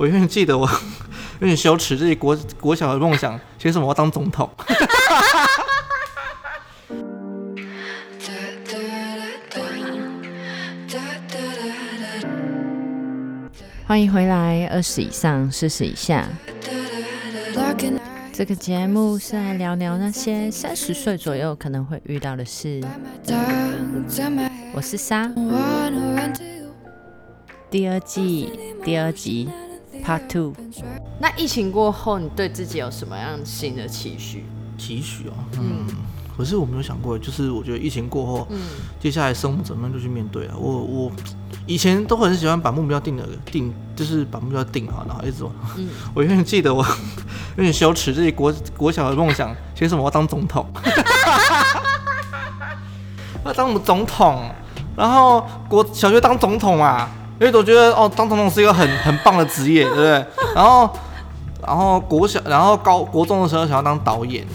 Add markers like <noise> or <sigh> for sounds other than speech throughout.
我永远记得我 <laughs> 有点羞耻，自己国国小的梦想，写什么我要当总统。<laughs> 欢迎回来，二十以上，四十以下。这个节目是来聊聊那些三十岁左右可能会遇到的事。我是莎，第二季第二集 Part Two。那疫情过后，你对自己有什么样新的期许？期许哦，嗯，可是我没有想过，就是我觉得疫情过后，嗯，接下来生活怎么样就去面对啊。我我以前都很喜欢把目标定的定，就是把目标定好，然后一直往。嗯，<laughs> 我永远记得我 <laughs> 有点羞耻，自己国国小的梦想，写什么我要当总统。<laughs> 要当我们总统，然后国小学当总统啊，因为我觉得哦，当总统是一个很 <laughs> 很棒的职业，对不对？然后然后国小，然后高国中的时候想要当导演。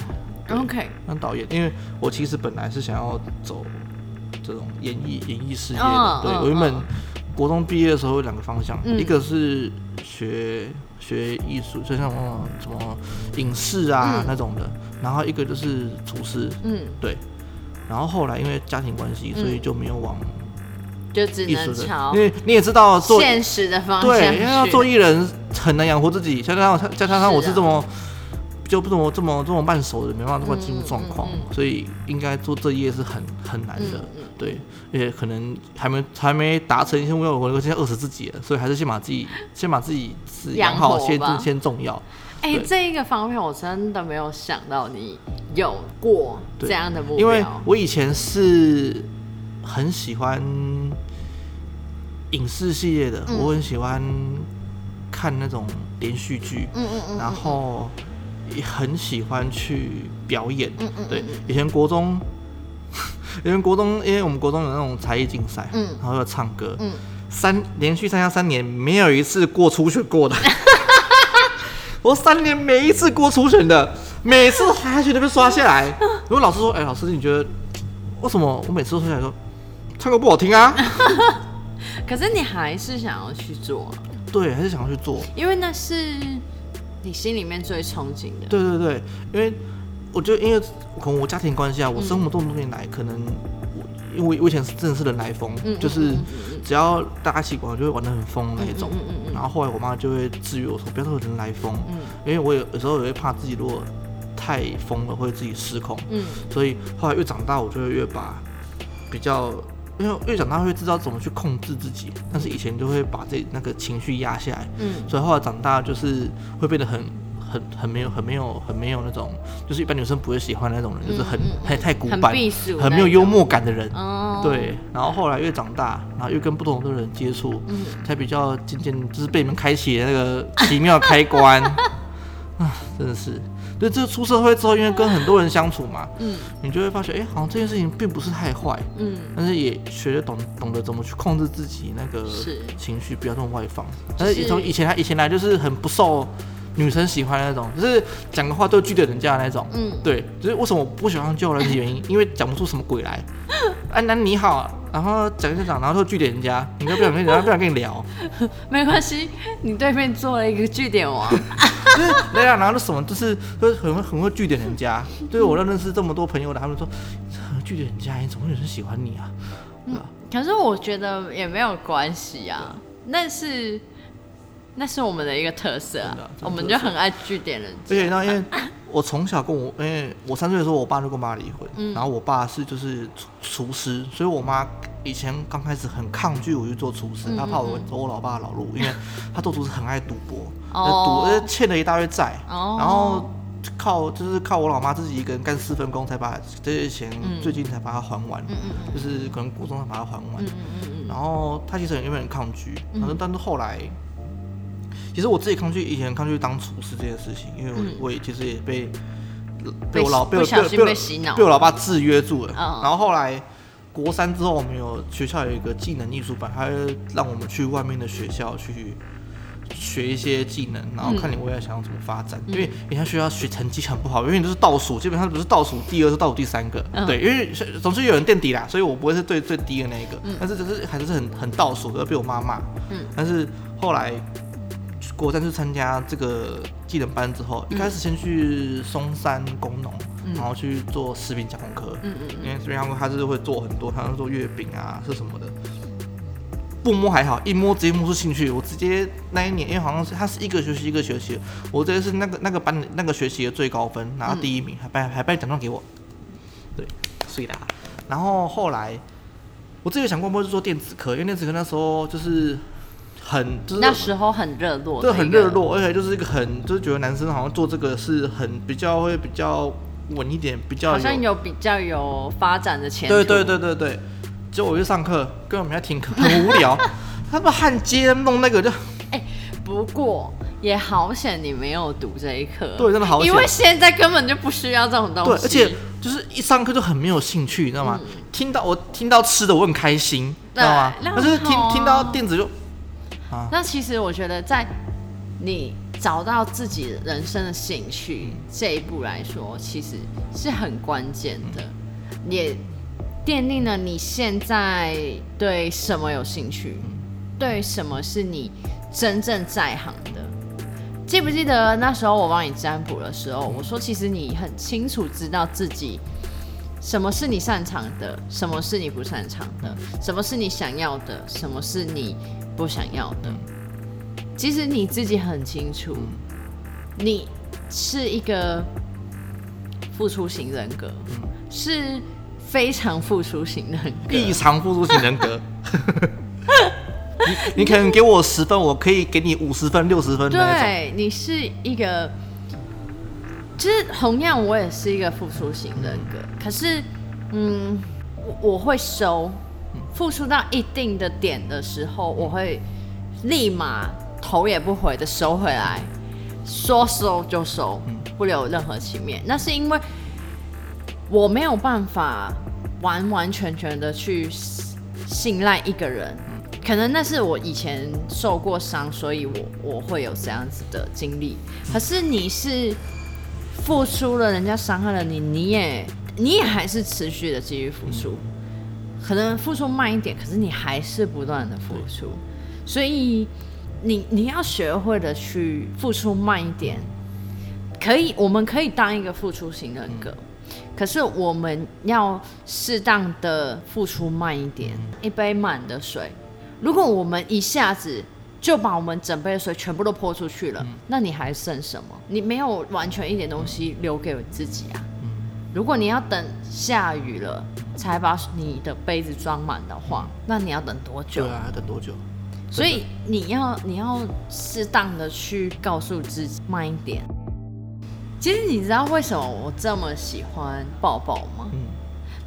OK，当导演，因为我其实本来是想要走这种演艺演艺事业的。对我原本国中毕业的时候有两个方向，一个是学学艺术，就像什么什么影视啊那种的，然后一个就是厨师。嗯，对。然后后来因为家庭关系，所以就没有往就只能朝，因为你也知道做现实的方向，对，因为要做艺人很难养活自己，再加上再加上我是这么。就不怎么这么这么慢熟的，没办法这么进入状况，所以应该做这一页是很很难的，对，而且可能还没还没达成一些目标，我现在饿死自己了，所以还是先把自己先把自己养好，先先重要。哎，这一个方面我真的没有想到你有过这样的目标，因为我以前是很喜欢影视系列的，我很喜欢看那种连续剧，嗯嗯嗯，然后。也很喜欢去表演，嗯嗯，对，以前国中，<laughs> 以前国中，因为我们国中有那种才艺竞赛，嗯，然后要唱歌，嗯，三连续参加三年，没有一次过初选过的，<laughs> 我三年每一次过初选的，每次还去都被刷下来，如果老师说，哎，老师你觉得为什么我每次都刷下来说唱歌不好听啊？可是你还是想要去做，对，还是想要去做，因为那是。你心里面最憧憬的，对对对，因为我觉得，因为可能我家庭关系啊，我生活这么多年来，可能我因为我以前是真的是人来疯，就是只要大家一起玩，就会玩的很疯那一种。然后后来我妈就会制约我说，不要说人来疯，因为我有有时候也会怕自己如果太疯了，会自己失控。嗯，所以后来越长大，我就会越把比较。因为越长大会知道怎么去控制自己，但是以前就会把这那个情绪压下来，嗯，所以后来长大就是会变得很很很没有很没有很没有那种，就是一般女生不会喜欢那种人，就是很太太古板、很没有幽默感的人，哦，对。然后后来越长大，然后又跟不同的人接触，嗯，才比较渐渐就是被你们开启那个奇妙开关，<laughs> 啊，真的是。对，这出社会之后，因为跟很多人相处嘛，嗯，你就会发现，哎，好像这件事情并不是太坏，嗯，但是也学着懂懂得怎么去控制自己那个情绪，不要那么外放。但是从以前他以前来就是很不受女生喜欢那种，就是讲的话都拒绝人家那种，嗯，对，就是为什么我不喜欢救人的原因，<laughs> 因为讲不出什么鬼来。哎，那你好，然后讲一讲，然后就拒点人家，你都不想跟人家不想跟你聊，<laughs> 没关系，你对面做了一个据点王。<laughs> 就是人家拿的什么，就是就是很会很会据点人家。对我认识这么多朋友的，他们说据点人家，你怎么会有人喜欢你啊？嗯，可是我觉得也没有关系啊，那是那是我们的一个特色啊，我们就很爱据点人。而且那因为我从小跟我，因为我三岁的时候，我爸就跟我妈离婚，然后我爸是就是厨师，所以我妈。以前刚开始很抗拒我去做厨师，她怕我走我老爸的老路，因为他做厨师很爱赌博，赌欠了一大堆债，然后靠就是靠我老妈自己一个人干四份工才把这些钱最近才把它还完，就是可能股中才把它还完。然后他其实原本很抗拒，反正但是后来，其实我自己抗拒以前抗拒当厨师这件事情，因为我我也其实也被被我老被被被洗脑被我老爸制约住了，然后后来。国三之后，我们有学校有一个技能艺术班，他让我们去外面的学校去学一些技能，然后看你未来想要怎么发展。因为以前学校学成绩很不好，因为你都是倒数，基本上不是倒数第二，是倒数第三个。对，因为总是有人垫底啦，所以我不会是最最低的那一个。但是只是还是很很倒数，而被我妈骂。嗯。但是后来国三去参加这个技能班之后，一开始先去松山工农，然后去做食品加工科。嗯嗯因为食品加工他是会做很多，他会做月饼啊，是什么的。不摸还好，一摸直接摸出兴趣。我直接那一年，因为好像是他是一个学期一个学期，我直接是那个那个班那个学期的最高分，拿到第一名，还颁还颁奖状给我。对，所以啦。然后后来，我自己想过，不是做电子科，因为电子科那时候就是很就是那时候很热络，对，很热络，而且就是一个很就是觉得男生好像做这个是很比较会比较稳一点，比较好像有比较有发展的前途。对对对对对。就我去上课，跟我们要听课，很无聊。<laughs> 他们焊接弄那个就，哎，不过也好险你没有读这一课，对，真的好险。因为现在根本就不需要这种东西。对，而且就是一上课就很没有兴趣，你知道吗？听到我听到吃的我很开心，知道吗？可是听听到电子就，啊。那其实我觉得在你找到自己人生的兴趣这一步来说，其实是很关键的，也。奠定了你现在对什么有兴趣，对什么是你真正在行的。记不记得那时候我帮你占卜的时候，我说其实你很清楚知道自己什么是你擅长的，什么是你不擅长的，什么是你想要的，什么是你不想要的。其实你自己很清楚，你是一个付出型人格，是。非常付出型人格，异常付出型人格。<laughs> 你你可能给我十分，我可以给你五十分、六十分。对你是一个，其实同样我也是一个付出型人格。可是，嗯，我我会收，付出到一定的点的时候，我会立马头也不回的收回来，说收就收，不留任何情面。那是因为。我没有办法完完全全的去信赖一个人，可能那是我以前受过伤，所以我我会有这样子的经历。可是你是付出了，人家伤害了你，你也你也还是持续的继续付出，可能付出慢一点，可是你还是不断的付出。所以你你要学会的去付出慢一点，可以，我们可以当一个付出型人格。可是我们要适当的付出慢一点，一杯满的水，如果我们一下子就把我们整杯的水全部都泼出去了，那你还剩什么？你没有完全一点东西留给自己啊。如果你要等下雨了才把你的杯子装满的话，那你要等多久？对啊，要等多久？所以你要你要适当的去告诉自己慢一点。其实你知道为什么我这么喜欢抱抱吗？嗯，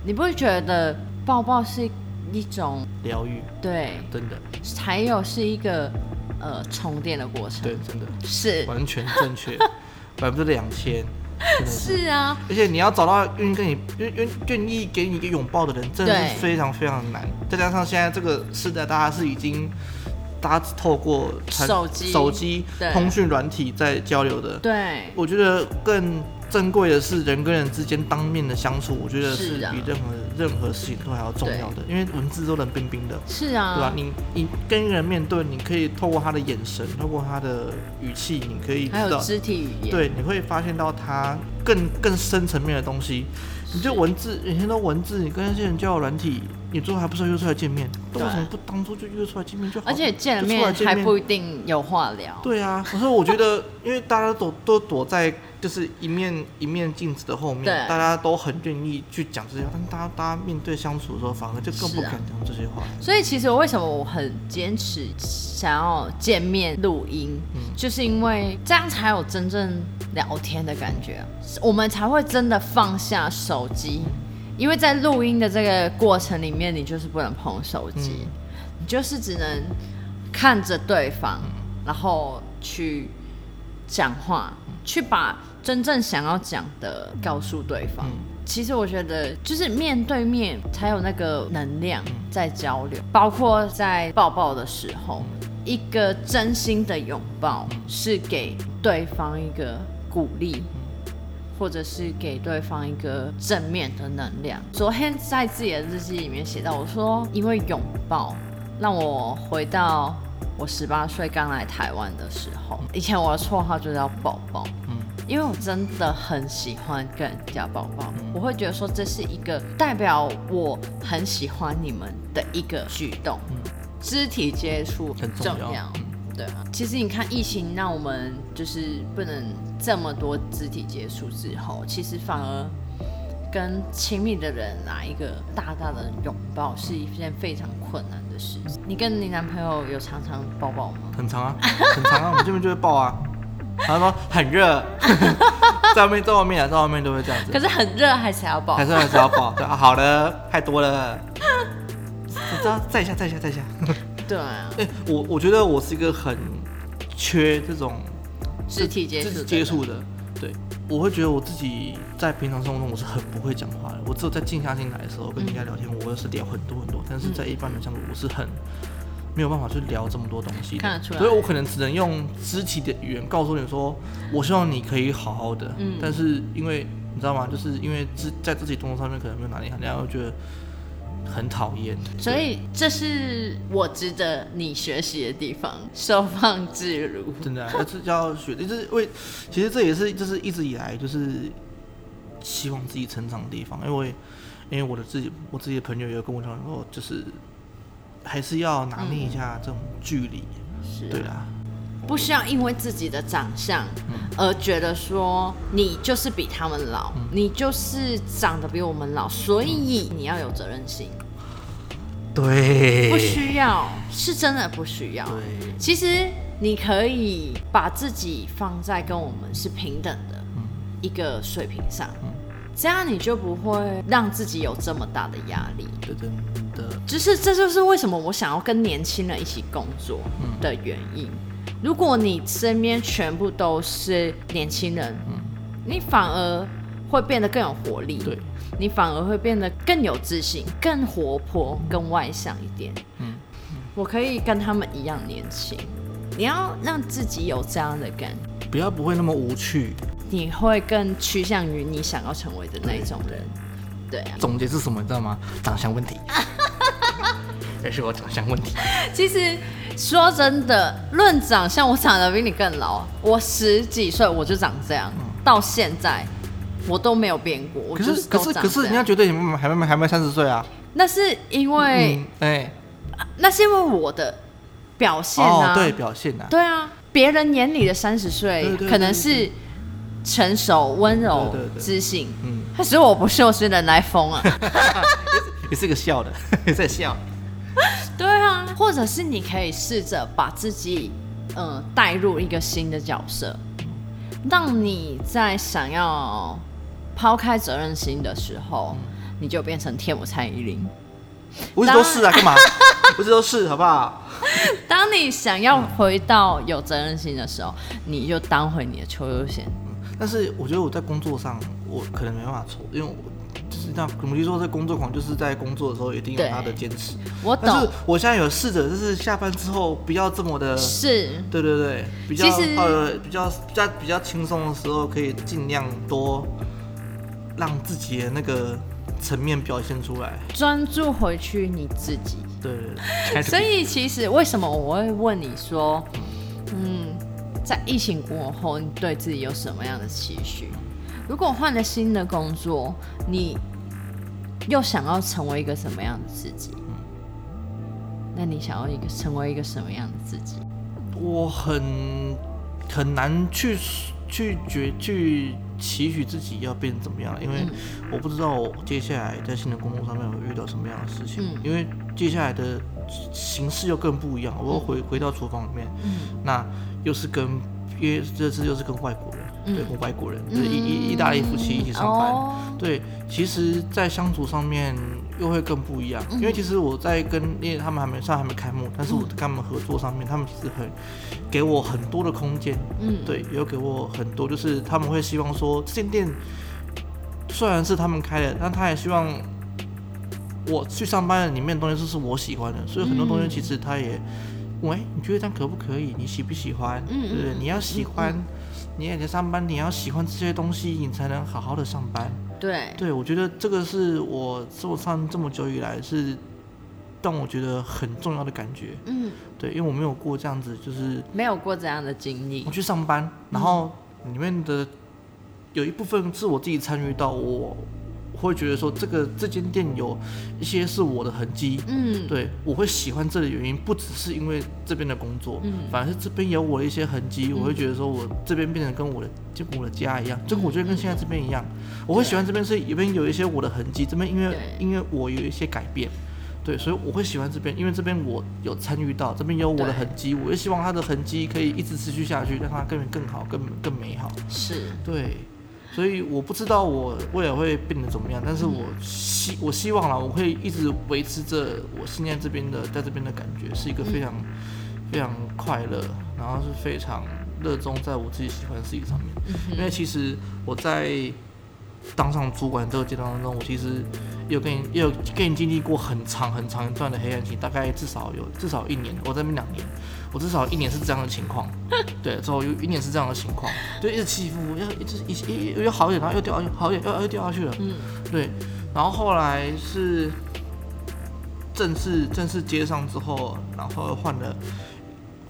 你不会觉得抱抱是一种疗愈？对，真的。还有是一个呃充电的过程。对，真的是完全正确，<laughs> 百分之两千。是啊，而且你要找到愿意跟你愿愿愿意给你一个拥抱的人，真的是非常非常难。再加上现在这个时代，大家是已经。大家透过手机、手机通讯软体在交流的。对，我觉得更珍贵的是人跟人之间当面的相处，我觉得是比任何任何事情都还要重要的。因为文字都冷冰冰的。是啊。对吧？你你跟一个人面对，你可以透过他的眼神，透过他的语气，你可以还有肢体语言。对，你会发现到他更更深层面的东西。你就文字，以前都文字，你跟那些人交友软体。你最后还不是约出来见面？为什么不当初就约出来见面就好？而且见了面还不一定有话聊。对啊，可是我觉得，因为大家都都躲在就是一面一面镜子的后面，大家都很愿意去讲这些，但大家大家面对相处的时候，反而就更不敢讲这些话。所以其实我为什么我很坚持想要见面录音，就是因为这样才有真正聊天的感觉，我们才会真的放下手机。因为在录音的这个过程里面，你就是不能碰手机，你就是只能看着对方，然后去讲话，去把真正想要讲的告诉对方。其实我觉得，就是面对面才有那个能量在交流，包括在抱抱的时候，一个真心的拥抱是给对方一个鼓励。或者是给对方一个正面的能量。昨天在自己的日记里面写到，我说因为拥抱让我回到我十八岁刚来台湾的时候，以前我的绰号就叫宝宝，嗯，因为我真的很喜欢跟人家抱抱，我会觉得说这是一个代表我很喜欢你们的一个举动，肢体接触很重要，对啊。其实你看疫情让我们就是不能这么多肢体接触之后，其实反而。跟亲密的人来一个大大的拥抱是一件非常困难的事情。你跟你男朋友有常常抱抱吗？很长啊，很长啊，我们这边就会抱啊。他说很热，<laughs> 在外面在外面啊，在外面都会这样子。可是很热还是要抱，还是还是要抱。<laughs> 对啊，好的，太多了。我知道，再一下，再一下，再一下。对啊。<laughs> 哎，我我觉得我是一个很缺这种肢体接触接触的。对，我会觉得我自己在平常生活中我是很不会讲话的。我只有在静下心来的时候跟人家聊天，我是聊很多很多。但是在一般的相处，我是很没有办法去聊这么多东西。看得出来。所以我可能只能用肢体的语言告诉你说，我希望你可以好好的。嗯。但是因为你知道吗？就是因为肢在自己动作上面可能没有哪里好，人家会觉得。很讨厌，所以这是我值得你学习的地方，收放自如。真的，这要学，就是为，其实这也是就是一直以来就是希望自己成长的地方。因为因为我的自己，我自己的朋友也有跟我讲说，就是还是要拿捏一下这种距离。是，对啊。不需要因为自己的长相而觉得说你就是比他们老，你就是长得比我们老，所以你要有责任心。对，不需要，是真的不需要。其实你可以把自己放在跟我们是平等的一个水平上，这样你就不会让自己有这么大的压力。对，真的。就是这就是为什么我想要跟年轻人一起工作的原因。如果你身边全部都是年轻人，嗯，你反而会变得更有活力，对，你反而会变得更有自信、更活泼、更外向一点。嗯，我可以跟他们一样年轻。你要让自己有这样的感觉，不要不会那么无趣，你会更趋向于你想要成为的那一种人。对啊，总结是什么？你知道吗？长相问题。<laughs> 也是我长相问题。其实说真的，论长相，我长得比你更老。我十几岁我就长这样，到现在我都没有变过。可是可是可是，人家觉得你们还没还没三十岁啊？那是因为哎，那是因为我的表现啊，对表现啊，对啊，别人眼里的三十岁可能是成熟、温柔、知性，嗯，可是我不是，我是人来疯啊。<laughs> 也是个笑的，<laughs> 也在笑。对啊，或者是你可以试着把自己，嗯，带入一个新的角色，让你在想要抛开责任心的时候，你就变成天母蔡依林。不是都是啊，干嘛？不是 <laughs> 都是，好不好？当你想要回到有责任心的时候，你就当回你的邱悠贤。但是我觉得我在工作上，我可能没办法错，因为我。就是那，我们就说这工作狂就是在工作的时候一定有他的坚持。我懂。但是我现在有试着，就是下班之后不要这么的。是。对对对，比较呃比较比较比较轻松的时候，可以尽量多让自己的那个层面表现出来，专注回去你自己。对对。所以其实为什么我会问你说，嗯，在疫情过后，你对自己有什么样的期许？如果换了新的工作，你又想要成为一个什么样的自己？那你想要一个成为一个什么样的自己？我很很难去去决去期许自己要变怎么样，因为我不知道接下来在新的工作上面会遇到什么样的事情，因为接下来的形式又更不一样。我又回回到厨房里面，那又是跟因为这次又是跟外国人。对，外国人，对，意意意大利夫妻一起上班，对，其实，在相处上面又会更不一样，因为其实我在跟，因为他们还没上，还没开幕，但是我跟他们合作上面，他们其实很给我很多的空间，嗯，对，也有给我很多，就是他们会希望说，这间店虽然是他们开的，但他也希望我去上班的里面的东西是是我喜欢的，所以很多东西其实他也，喂，你觉得这样可不可以？你喜不喜欢？嗯，对，你要喜欢。你也在上班，你要喜欢这些东西，你才能好好的上班。对，对我觉得这个是我做上这么久以来是让我觉得很重要的感觉。嗯，对，因为我没有过这样子，就是没有过这样的经历。我去上班，然后里面的有一部分是我自己参与到我。会觉得说这个这间店有一些是我的痕迹，嗯，对我会喜欢这里的原因不只是因为这边的工作，嗯，反而是这边有我的一些痕迹，我会觉得说我这边变成跟我的就跟我的家一样，就我觉得跟现在这边一样，我会喜欢这边是里边有一些我的痕迹，这边因为因为我有一些改变，对，所以我会喜欢这边，因为这边我有参与到，这边有我的痕迹，我也希望它的痕迹可以一直持续下去，让它更更好、更更美好，是。对。所以我不知道我未来会变得怎么样，但是我希我希望啦，我会一直维持着我现在这边的在这边的感觉，是一个非常非常快乐，然后是非常热衷在我自己喜欢的事情上面。因为其实我在当上主管这个阶段当中，我其实有跟你有跟你经历过很长很长一段的黑暗期，大概至少有至少一年，我在那边两年。我至少一年是这样的情况，<laughs> 对，之后有一年是这样的情况，就一直起伏，要一直一一又好一点，然后又掉下去，好一点，又又掉下去了，嗯，对，然后后来是正式正式接上之后，然后换了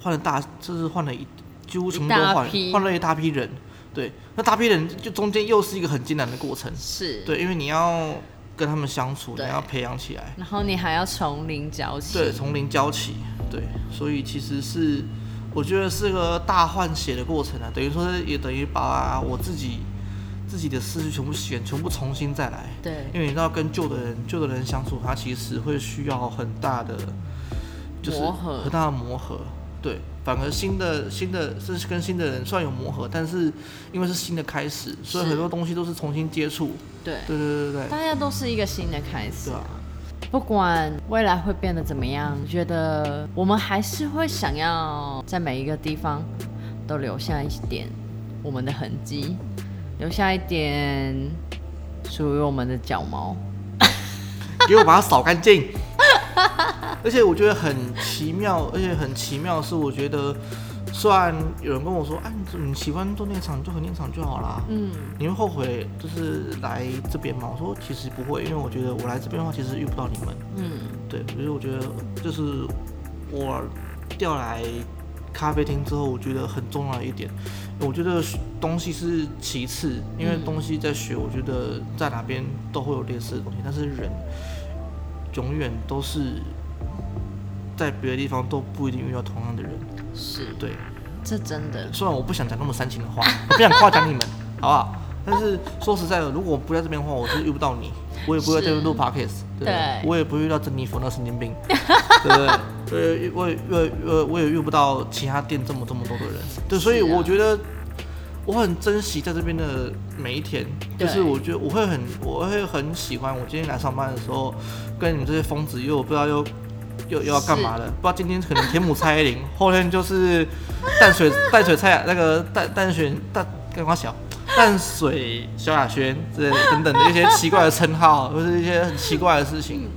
换了大，就是换了一几乎全部都换，换了一大批人，对，那大批人就中间又是一个很艰难的过程，是。对，因为你要跟他们相处，你要培养起来，然后你还要从零教起，对，从零教起。对，所以其实是我觉得是个大换血的过程啊，等于说也等于把我自己自己的思绪全部选，全部重新再来。对，因为你知道跟旧的人旧的人相处，他其实会需要很大的就是很大的磨合。对，反而新的新的是跟新的人虽然有磨合，但是因为是新的开始，所以很多东西都是重新接触。对，对对对对，大家都是一个新的开始。对啊。不管未来会变得怎么样，觉得我们还是会想要在每一个地方都留下一点我们的痕迹，留下一点属于我们的脚毛，给我把它扫干净。<laughs> 而且我觉得很奇妙，而且很奇妙是我觉得。虽然有人跟我说，啊，你你喜欢做内场就做内场就好啦。嗯，你会后悔就是来这边吗？我说其实不会，因为我觉得我来这边的话，其实遇不到你们。嗯，对，所以我觉得就是我调来咖啡厅之后，我觉得很重要一点。我觉得东西是其次，因为东西在学，我觉得在哪边都会有类似的东西，但是人永远都是在别的地方都不一定遇到同样的人。是对，这真的。虽然我不想讲那么煽情的话，<laughs> 我不想夸奖你们，好不好？但是说实在的，如果我不在这边的话，我是遇不到你，我也不会在这边录 podcast，对，我也不会遇到珍妮佛那神经病，<laughs> 对不对？对，我也呃呃，我也遇不到其他店这么这么多的人，对，所以我觉得我很珍惜在这边的每一天，就是我觉得我会很我会很喜欢我今天来上班的时候，跟你们这些疯子，因为我不知道又。又又要干嘛了？不知道今天可能天母蔡依林，<laughs> 后天就是淡水淡水蔡那个淡淡水淡干嘛小淡水萧亚轩之类等等的一些奇怪的称号，<laughs> 或是一些很奇怪的事情。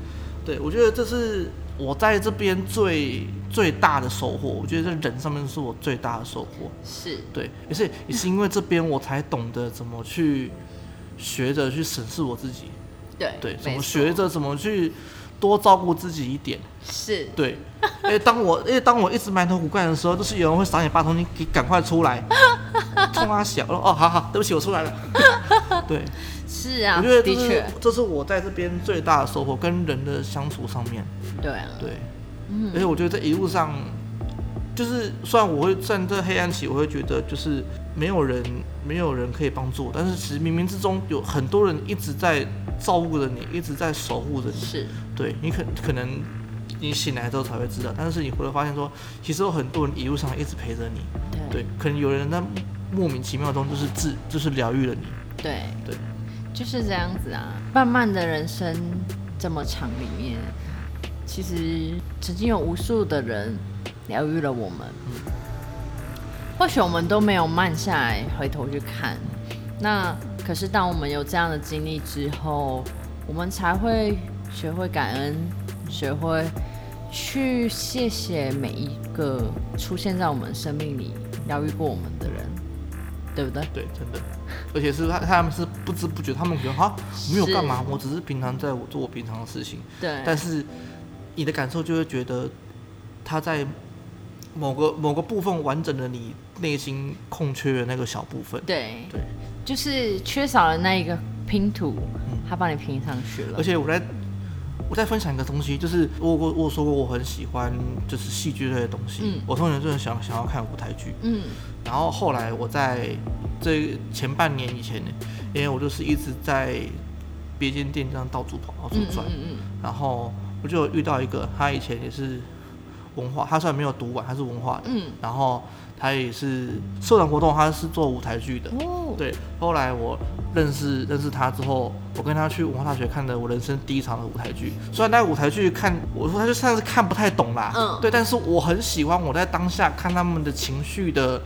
对我觉得这是我在这边最最大的收获。我觉得这人上面是我最大的收获。是对，也是也是因为这边我才懂得怎么去学着去审视我自己。对对，怎么学着怎么去。多照顾自己一点，是。对。因为当我，因为当我一直埋头苦干的时候，就是有人会赏你巴通，你给赶快出来，<laughs> 冲他小哦，好好，对不起，我出来了。<laughs> 对，是啊，我觉得的确，这是我在这边最大的收获，跟人的相处上面。对啊，对，嗯，而且我觉得这一路上，就是虽然我会站在黑暗期，我会觉得就是没有人，没有人可以帮助我，但是其实冥冥之中有很多人一直在。照顾着你，一直在守护着你。是，对你可可能你醒来之后才会知道，但是你回来发现说，其实有很多人一路上一直陪着你。对，可能有人在莫名其妙中就是治，就是疗愈了你。对对，就是这样子啊。漫漫的人生这么长里面，其实曾经有无数的人疗愈了我们。嗯，或许我们都没有慢下来回头去看，那。可是，当我们有这样的经历之后，我们才会学会感恩，学会去谢谢每一个出现在我们生命里疗愈过我们的人，对不对？对，真的。而且是他，他们是不知不觉，他们觉得哈，没有干嘛，我只是平常在我做我平常的事情。对。但是你的感受就会觉得他在某个某个部分完整的你内心空缺的那个小部分。对对，就是缺少了那一个拼图，他帮你拼上去了。而且我在我在分享一个东西，就是我我我说过我很喜欢就是戏剧类的东西，嗯。我从前就是想想要看舞台剧，嗯。然后后来我在这前半年以前呢，因为我就是一直在别间店这样到处跑到处嗯转，嗯嗯然后我就有遇到一个，他以前也是文化，他虽然没有读完，他是文化的，嗯然后他也是社团活动，他是做舞台剧的，对。后来我认识认识他之后，我跟他去文化大学看的我人生第一场的舞台剧。虽然那个舞台剧看，我说他就算是看不太懂啦，嗯对，但是我很喜欢我在当下看他们的情绪的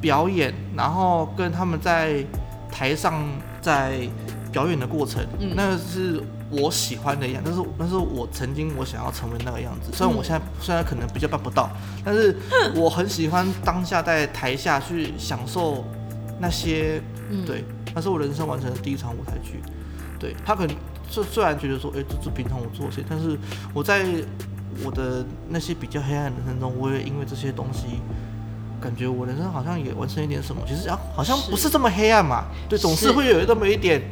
表演，然后跟他们在台上在表演的过程，嗯那个是我喜欢的样，但是但是我曾经我想要成为那个样子，虽然我现在虽然可能比较办不到，但是我很喜欢当下在台下去享受那些，嗯对，那是我人生完成的第一场舞台剧，对他可能虽虽然觉得说，哎、这是平常我做的事情，但是我在我的那些比较黑暗的人生中，我也因为这些东西。感觉我人生好像也完成一点什么，其实啊，好像不是这么黑暗嘛。对，总是是会有那么一点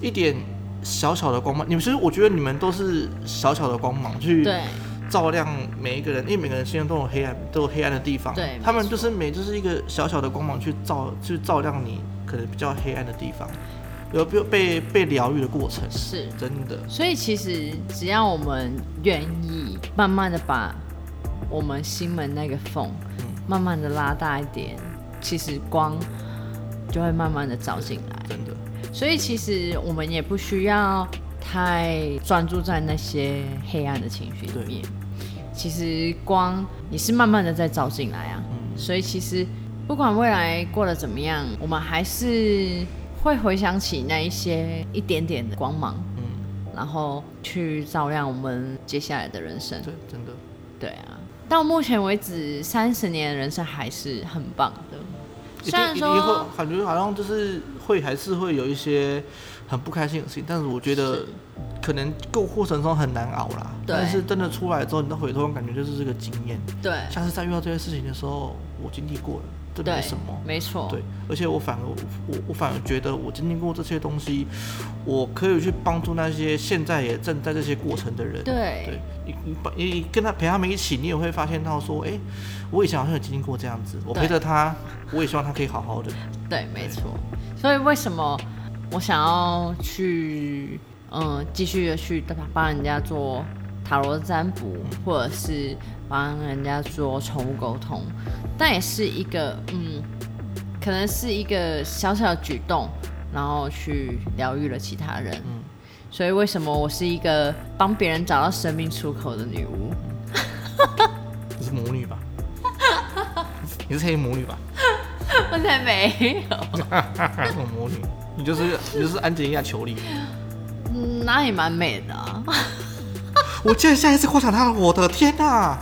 一点小小的光芒。你们其实我觉得你们都是小小的光芒去对，照亮每一个人，因为每个人心中都有黑暗，都有黑暗的地方。对他们就是每就是一个小小的光芒去照去照亮你可能比较黑暗的地方，有被被被疗愈的过程，是。真的。所以其实只要我们愿意，慢慢的把我们心门那个缝，嗯慢慢的拉大一点，其实光就会慢慢的照进来。真的，所以其实我们也不需要太专注在那些黑暗的情绪里面。其实光也是慢慢的在照进来啊。嗯所以其实不管未来过得怎么样，我们还是会回想起那一些一点点的光芒，嗯，然后去照亮我们接下来的人生。对，真的。对啊，到目前为止，三十年的人生还是很棒的。一虽然定一定会，感觉好像就是会还是会有一些很不开心的事情，但是我觉得可能过过程中很难熬啦。但是真的出来之后，你的回头感觉就是这个经验。对下次再遇到这些事情的时候，我经历过了，这对没什么。没错，对，而且我反而我我反而觉得我经历过这些东西，我可以去帮助那些现在也正在这些过程的人。对对你你把你跟他陪他们一起，你也会发现到说，哎、我以前好像有经历过这样子，我陪着他，我也希望他可以好好的。<laughs> 对，没错。所以为什么我想要去嗯继续的去帮人家做塔罗占卜，或者是帮人家做宠物沟通，但也是一个嗯，可能是一个小小的举动，然后去疗愈了其他人。嗯所以为什么我是一个帮别人找到生命出口的女巫？你是魔女吧？<laughs> 你是黑魔女吧？<laughs> 我才没有，<laughs> 什么魔女？你就是你就是安吉丽亚·裘丽。嗯，那也蛮美的啊。我竟然下一次幻想他了，我的天哪、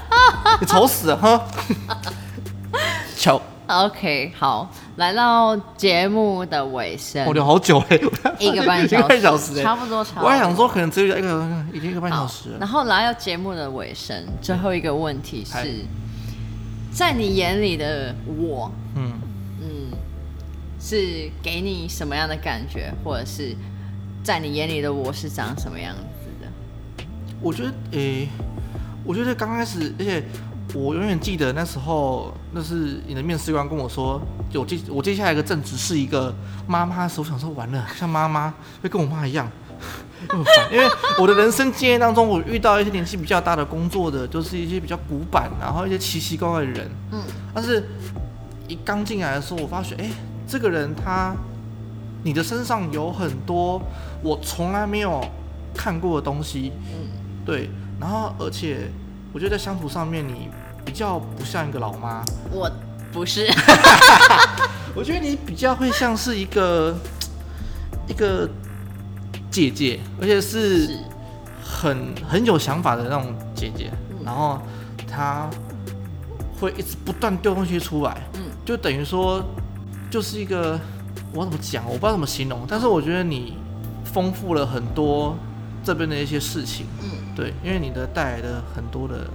<laughs> 你丑死了哈！巧，<laughs> OK，好，来到节目的尾声我，聊好久哎、一个半小时，一个半小时哎、差不多，差不多。我还想说，可能只有一个已经一个半小时了。然后来到节目的尾声，最后一个问题是，在你眼里的我，嗯，嗯，是给你什么样的感觉，或者是在你眼里的我是长什么样子的？我觉得诶、我觉得刚开始，而且我永远记得那时候，那是你的面试官跟我说，我接我接下来一个正职是一个妈妈的时候，我想说完了，像妈妈会跟我妈一样。<laughs> 很烦因为我的人生经验当中，我遇到一些年纪比较大的工作的，就是一些比较古板，然后一些奇奇怪怪的人。嗯，但是一刚进来的时候，我发觉，哎、这个人他，你的身上有很多我从来没有看过的东西。嗯，对，然后而且我觉得在相处上面，你比较不像一个老妈，我不是，<laughs> 我觉得你比较会像是一个一个姐姐，而且是是很很有想法的那种姐姐，嗯。然后她会一直不断丢东西出来，嗯。就等于说就是一个我怎么讲，我不知道怎么形容，但是我觉得你丰富了很多这边的一些事情，嗯，对，因为你的带来的很多的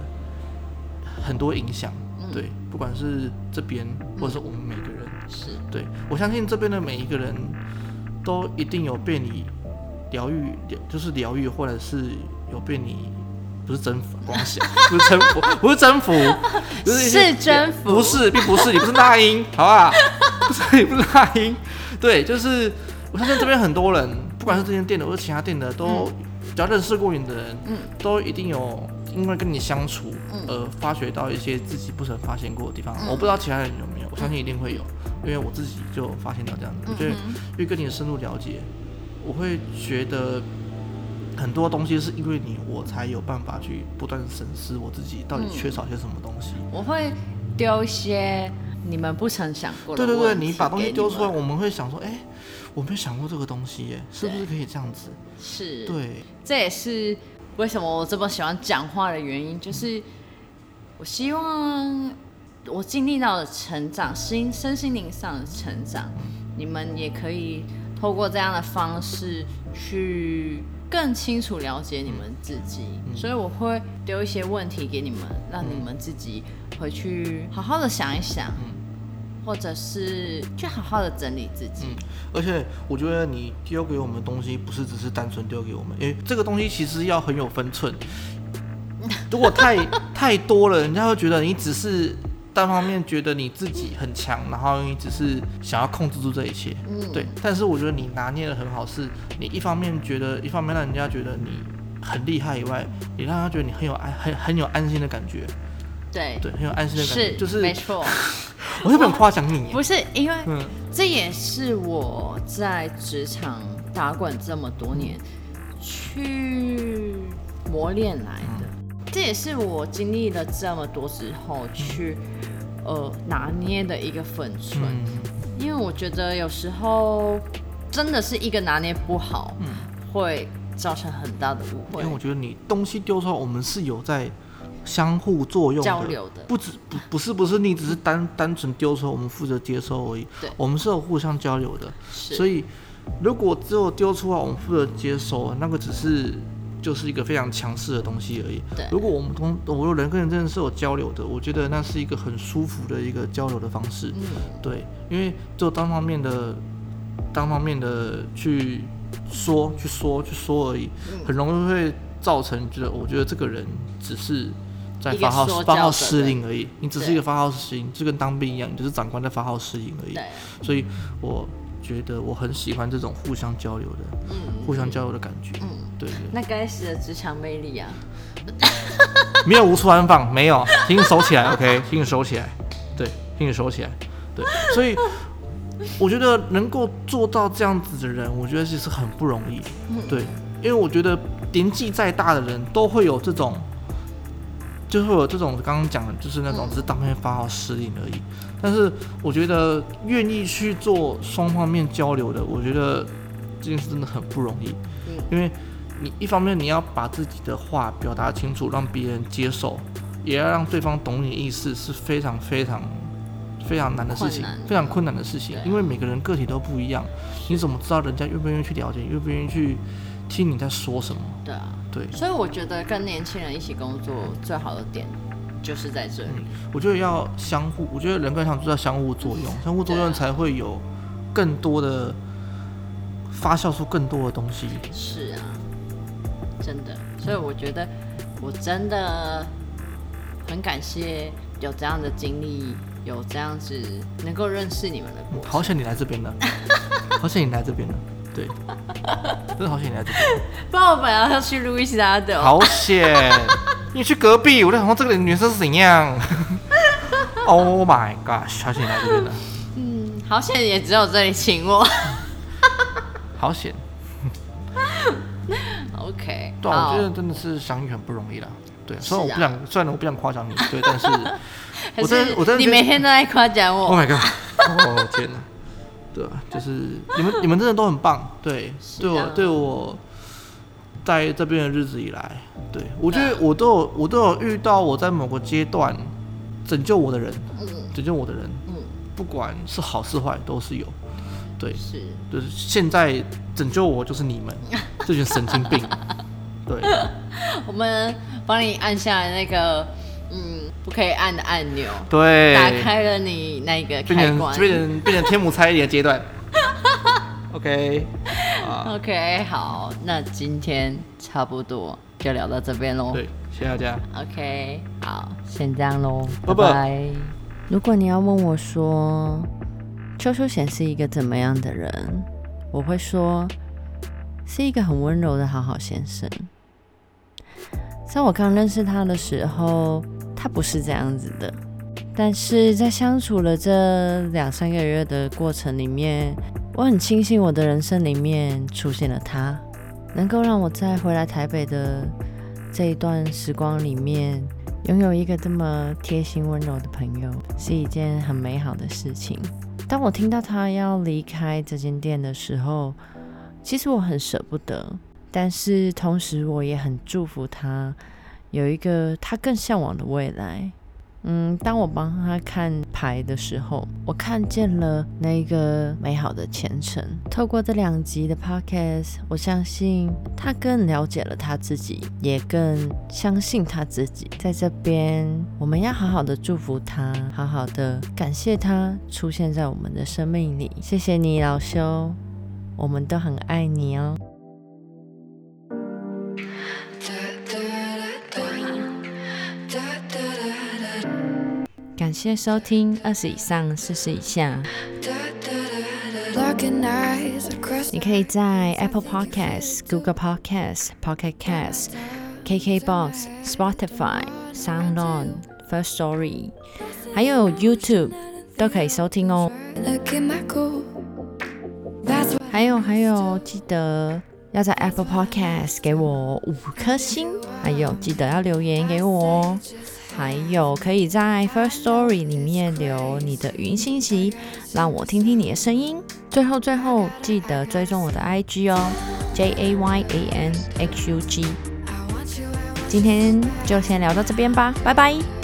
很多影响，对，不管是这边或者是我们每个人，是。对我相信这边的每一个人都一定有被你疗愈，就是疗愈，或者是有被你不是征服，光想 <laughs> 不是征服，不是征服，是征服，不是，并不是，你不是那英，好不好？<laughs> 不是，你不是那英，对，就是我相信这边很多人，不管是这间店的或者其他店的，都。只要认识过你的人，嗯，都一定有因为跟你相处而发掘到一些自己不曾发现过的地方。我不知道其他人有没有，我相信一定会有，因为我自己就发现到这样子。我觉得，因为跟你的深入了解，我会觉得很多东西是因为你，我才有办法去不断审视我自己到底缺少些什么东西。我会丢一些你们不曾想过的。对对对，你把东西丢出来，我们会想说，哎。我没有想过这个东西耶，是不是可以这样子？是，对，这也是为什么我这么喜欢讲话的原因，就是我希望我经历到的成长，心身心灵上的成长，你们也可以透过这样的方式去更清楚了解你们自己。所以我会丢一些问题给你们，让你们自己回去好好的想一想。或者是去好好的整理自己。嗯，而且我觉得你丢给我们的东西，不是只是单纯丢给我们，因为这个东西其实要很有分寸。<laughs> 如果太太多了，人家会觉得你只是单方面觉得你自己很强，然后你只是想要控制住这一切。嗯，对。但是我觉得你拿捏的很好，是你一方面觉得，一方面让人家觉得你很厉害以外，也让他觉得你很有安，很很有安心的感觉。对对，很有安心的感觉，就是没错。<laughs> 我是很夸奖你，不是因为，这也是我在职场打滚这么多年去磨练来的，这也是我经历了这么多之后去呃拿捏的一个分寸。因为我觉得有时候真的是一个拿捏不好，会造成很大的误会。因为我觉得你东西丢出来，我们是有在。相互作用的，不止不不是不是你只是单单纯丢出，我们负责接收而已。对，我们是有互相交流的。所以如果只有丢出来，我们负责接收，那个只是就是一个非常强势的东西而已。对，如果我们同我说人跟人真的是有交流的，我觉得那是一个很舒服的一个交流的方式。嗯，对，因为就单方面的单方面的去说去说去说而已，很容易会造成觉得我觉得这个人只是。在发号发号施令而已，你只是一个发号施令，就跟当兵一样，你就是长官在发号施令而已。所以我觉得我很喜欢这种互相交流的，嗯，互相交流的感觉。嗯，对对。那该死的职场魅力啊！<laughs> <laughs> 没有无处安放，没有，请你收起来，OK，请你收起来，对，请你收起来，对。所以我觉得能够做到这样子的人，我觉得其实很不容易。对，因为我觉得年纪再大的人都会有这种。就会有这种刚刚讲的，就是那种只是当面发号施令而已。但是我觉得愿意去做双方面交流的，我觉得这件事真的很不容易。因为你一方面你要把自己的话表达清楚，让别人接受，也要让对方懂你意思，是非常非常非常难的事情，非常困难的事情。因为每个人个体都不一样，你怎么知道人家愿不愿意去了解，愿不愿意去听你在说什么？对啊。对，所以我觉得跟年轻人一起工作最好的点就是在这里。我觉得要相互，我觉得人跟人就要相互作用，相互作用才会有更多的发酵出更多的东西。是啊，真的。所以我觉得我真的很感谢有这样的经历，有这样子能够认识你们的过好险你来这边了，好险你来这边了。<laughs> 对，<laughs> 真的好险你来这边。不然我本来要去路易斯拉的。好险，你去隔壁，我在想说这个女生是怎样。<laughs> Oh my god，好险你来这边的。嗯，好险也只有这里请我。<laughs> 好险。OK。对，我觉得真的是相遇很不容易啦。对，虽然我不想，虽然我不想夸奖你，对，但是，我真，我真，你每天都在夸奖我。Oh my god，哦天哪。对啊，就是你们，你们真的都很棒。对，<laughs> 对我，对我在这边的日子以来，对我觉得我都有，我都有遇到我在某个阶段拯救我的人，拯救我的人，嗯，不管是好是坏，都是有。对，是，就是现在拯救我就是你们 <laughs> 这群神经病。<laughs> 对，我们帮你按下那个嗯不可以按的按钮，对，打开了你那个变成开关。变成变成天母猜疑的阶段。<laughs> OK，啊，OK，好，那今天差不多就聊到这边喽。对，谢谢大家。OK，好，先这样喽，拜拜拜拜。如果你要问我说邱淑贤是一个怎么样的人，我会说是一个很温柔的好好先生。在我刚认识他的时候，他不是这样子的，但是在相处了这两三个月的过程里面，我很庆幸我的人生里面出现了他，能够让我在回来台北的这一段时光里面，拥有一个这么贴心温柔的朋友，是一件很美好的事情。当我听到他要离开这间店的时候，其实我很舍不得，但是同时我也很祝福他有一个他更向往的未来。嗯，当我帮他看牌的时候，我看见了那个美好的前程。透过这两集的 podcast，我相信他更了解了他自己，也更相信他自己。在这边，我们要好好的祝福他，好好的感谢他出现在我们的生命里。谢谢你，老修，我们都很爱你哦。谢收听二十以上四十以下。你可以在 Apple Podcasts、Google Podcasts、Pocket Casts、KKBox、Spotify、SoundOn、First Story，还有 YouTube 都可以收听哦。还有还有，记得要在 Apple Podcast 给我五颗星，还有记得要留言给我哦。还有可以在 First Story 里面留你的语音信息，让我听听你的声音。最后最后记得追踪我的 IG 哦，J A Y A N X U G。今天就先聊到这边吧，拜拜。